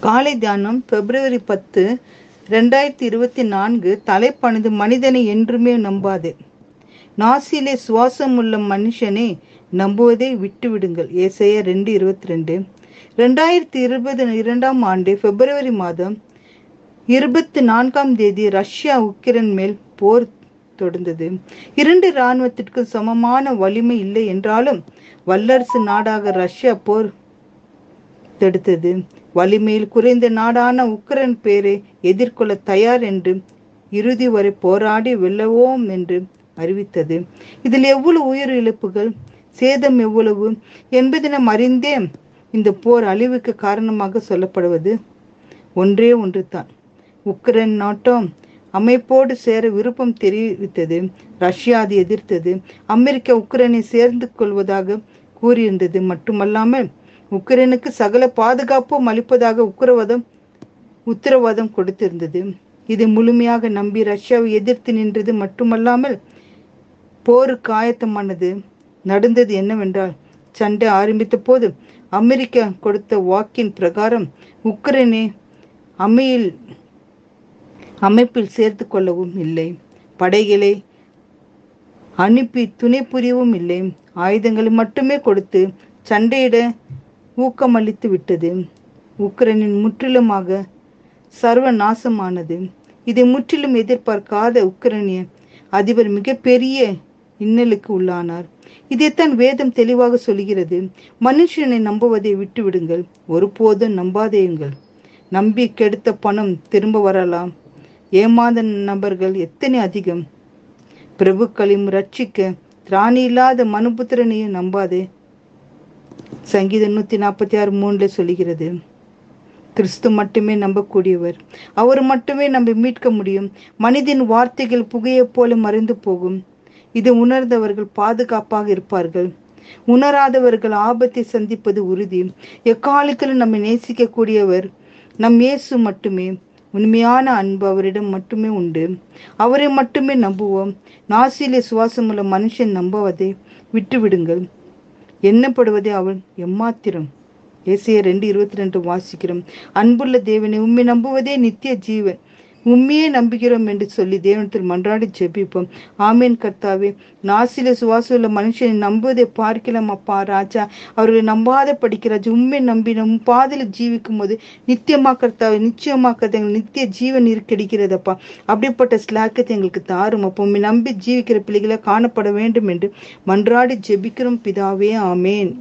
காலை தியானம் பிப்ரவரி பத்து ரெண்டாயிரத்தி இருபத்தி நான்கு தலைப்பானது மனிதனை என்றுமே நம்பாது. நாசியிலே சுவாசம் உள்ள மனுஷனை நம்புவதை விட்டுவிடுங்கள். ஏசைய ரெண்டு இருபத்தி ரெண்டு. ரெண்டாயிரத்தி இருபது இரண்டாம் ஆண்டு பிப்ரவரி மாதம் இருபத்தி நான்காம் தேதி ரஷ்யா உக்ரைன் மேல் போர் தொடர்ந்தது இரண்டு இராணுவத்திற்கு சமமான வலிமை இல்லை என்றாலும் வல்லரசு நாடாக ரஷ்யா போர் தடுத்தது. வலிமையில் குறைந்த நாடான உக்ரைன் பேரை எதிர்கொள்ள தயார் என்று இறுதி வரை போராடி வெல்லவோம் என்று அறிவித்தது. இதில் எவ்வளவு உயிர் இழப்புகள் சேதம் எவ்வளவு என்பதை நாம் அறிந்தே இந்த போர் அழிவுக்கு காரணமாக சொல்லப்படுவது ஒன்றே ஒன்று தான். உக்ரைன் நாட்டம் அமைப்போடு சேர விருப்பம் தெரிவித்தது ரஷ்யா அதை எதிர்த்தது அமெரிக்கா உக்ரைனை சேர்ந்து கொள்வதாக கூறியிருந்தது. மட்டுமல்லாமல் உக்ரைனுக்கு சகல பாதுகாப்பும் அளிப்பதாக உத்தரவாதம் உத்தரவாதம் கொடுத்திருந்தது. இது முழுமையாக நம்பி ரஷ்யாவை எதிர்த்து நின்றது மட்டுமல்லாமல் போருக்கு ஆயத்தமானது. நடந்தது என்னவென்றால் சண்டை ஆரம்பித்த போது அமெரிக்கா கொடுத்த வாக்கின் பிரகாரம் உக்ரைனை அமையில் அமைப்பில் சேர்த்து கொள்ளவும் இல்லை. படைகளை அனுப்பி துணை புரியவும் இல்லை. ஆயுதங்களை மட்டுமே கொடுத்து சண்டையிட ஊக்கமளித்து விட்டது. உக்ரைனின் முற்றிலுமாக சர்வ நாசமானது இதை முற்றிலும் எதிர்பார்க்காத உக்ரைனிய அதிபர் மிகப்பெரிய இன்னலுக்கு உள்ளானார். இதைத்தான் வேதம் தெளிவாக சொல்கிறது மனுஷனை நம்புவதை விட்டுவிடுங்கள். ஒருபோதும் நம்பாதேயுங்கள் நம்பி கெடுத்த பணம் திரும்ப வரலாம். ஏமாந்த நபர்கள் எத்தனை அதிகம். பிரபுக்களையும் ரட்சிக்க திராணி இல்லாத மனுபுத்திரனையும் நம்பாதே. சங்கீதம் நூத்தி நாற்பத்தி ஆறு மூணுல சொல்லுகிறது கிறிஸ்து மட்டுமே நம்பக்கூடியவர். அவர் மட்டுமே நம்ம மீட்க முடியும். மனிதன் வார்த்தைகள் புகையைப் போல மறைந்து போகும். இது உணர்ந்தவர்கள் பாதுகாப்பாக இருப்பார்கள். உணராதவர்கள் ஆபத்தை சந்திப்பது உறுதி. எக்காலத்திலும் நம்மை நேசிக்கக்கூடியவர் நம் இயேசு மட்டுமே. உண்மையான அன்பு அவரிடம் மட்டுமே உண்டு. அவரை மட்டுமே நம்புவோம். நாசிலே சுவாசமுள்ள மனுஷன் நம்புவதை விட்டுவிடுங்கள். எண்ணப்படுவதே அவன் எம்மாத்திரம். ஏசிய ரெண்டு இருபத்தி ரெண்டு வாசிக்கிறோம். அன்புள்ள தேவனை உண்மை நம்புவதே நித்திய ஜீவன். உண்மையே நம்புகிறோம் என்று சொல்லி தேவனத்தில் மன்றாடி ஜெபிப்போம். ஆமீன் கர்த்தாவே நாசில சுவாசமுள்ள மனுஷனை நம்புவதை பார்க்கலாம் அப்பா ராஜா. அவர்களை நம்பாத படிக்கிறாஜ் உண்மை நம்பி நம் பாதையில் ஜீவிக்கும் போது நித்தியமா கர்த்தாவை நிச்சயமாக்கத்தை எங்களுக்கு நித்திய ஜீவன் இருக்கடிக்கிறதப்பா அப்படிப்பட்ட ஸ்லாக்கத்தை எங்களுக்கு தாரும் அப்போ. உண்மை நம்பி ஜீவிக்கிற பிள்ளைகளை காணப்பட வேண்டும் என்று மன்றாடி ஜெபிக்கிறோம். பிதாவே ஆமேன்.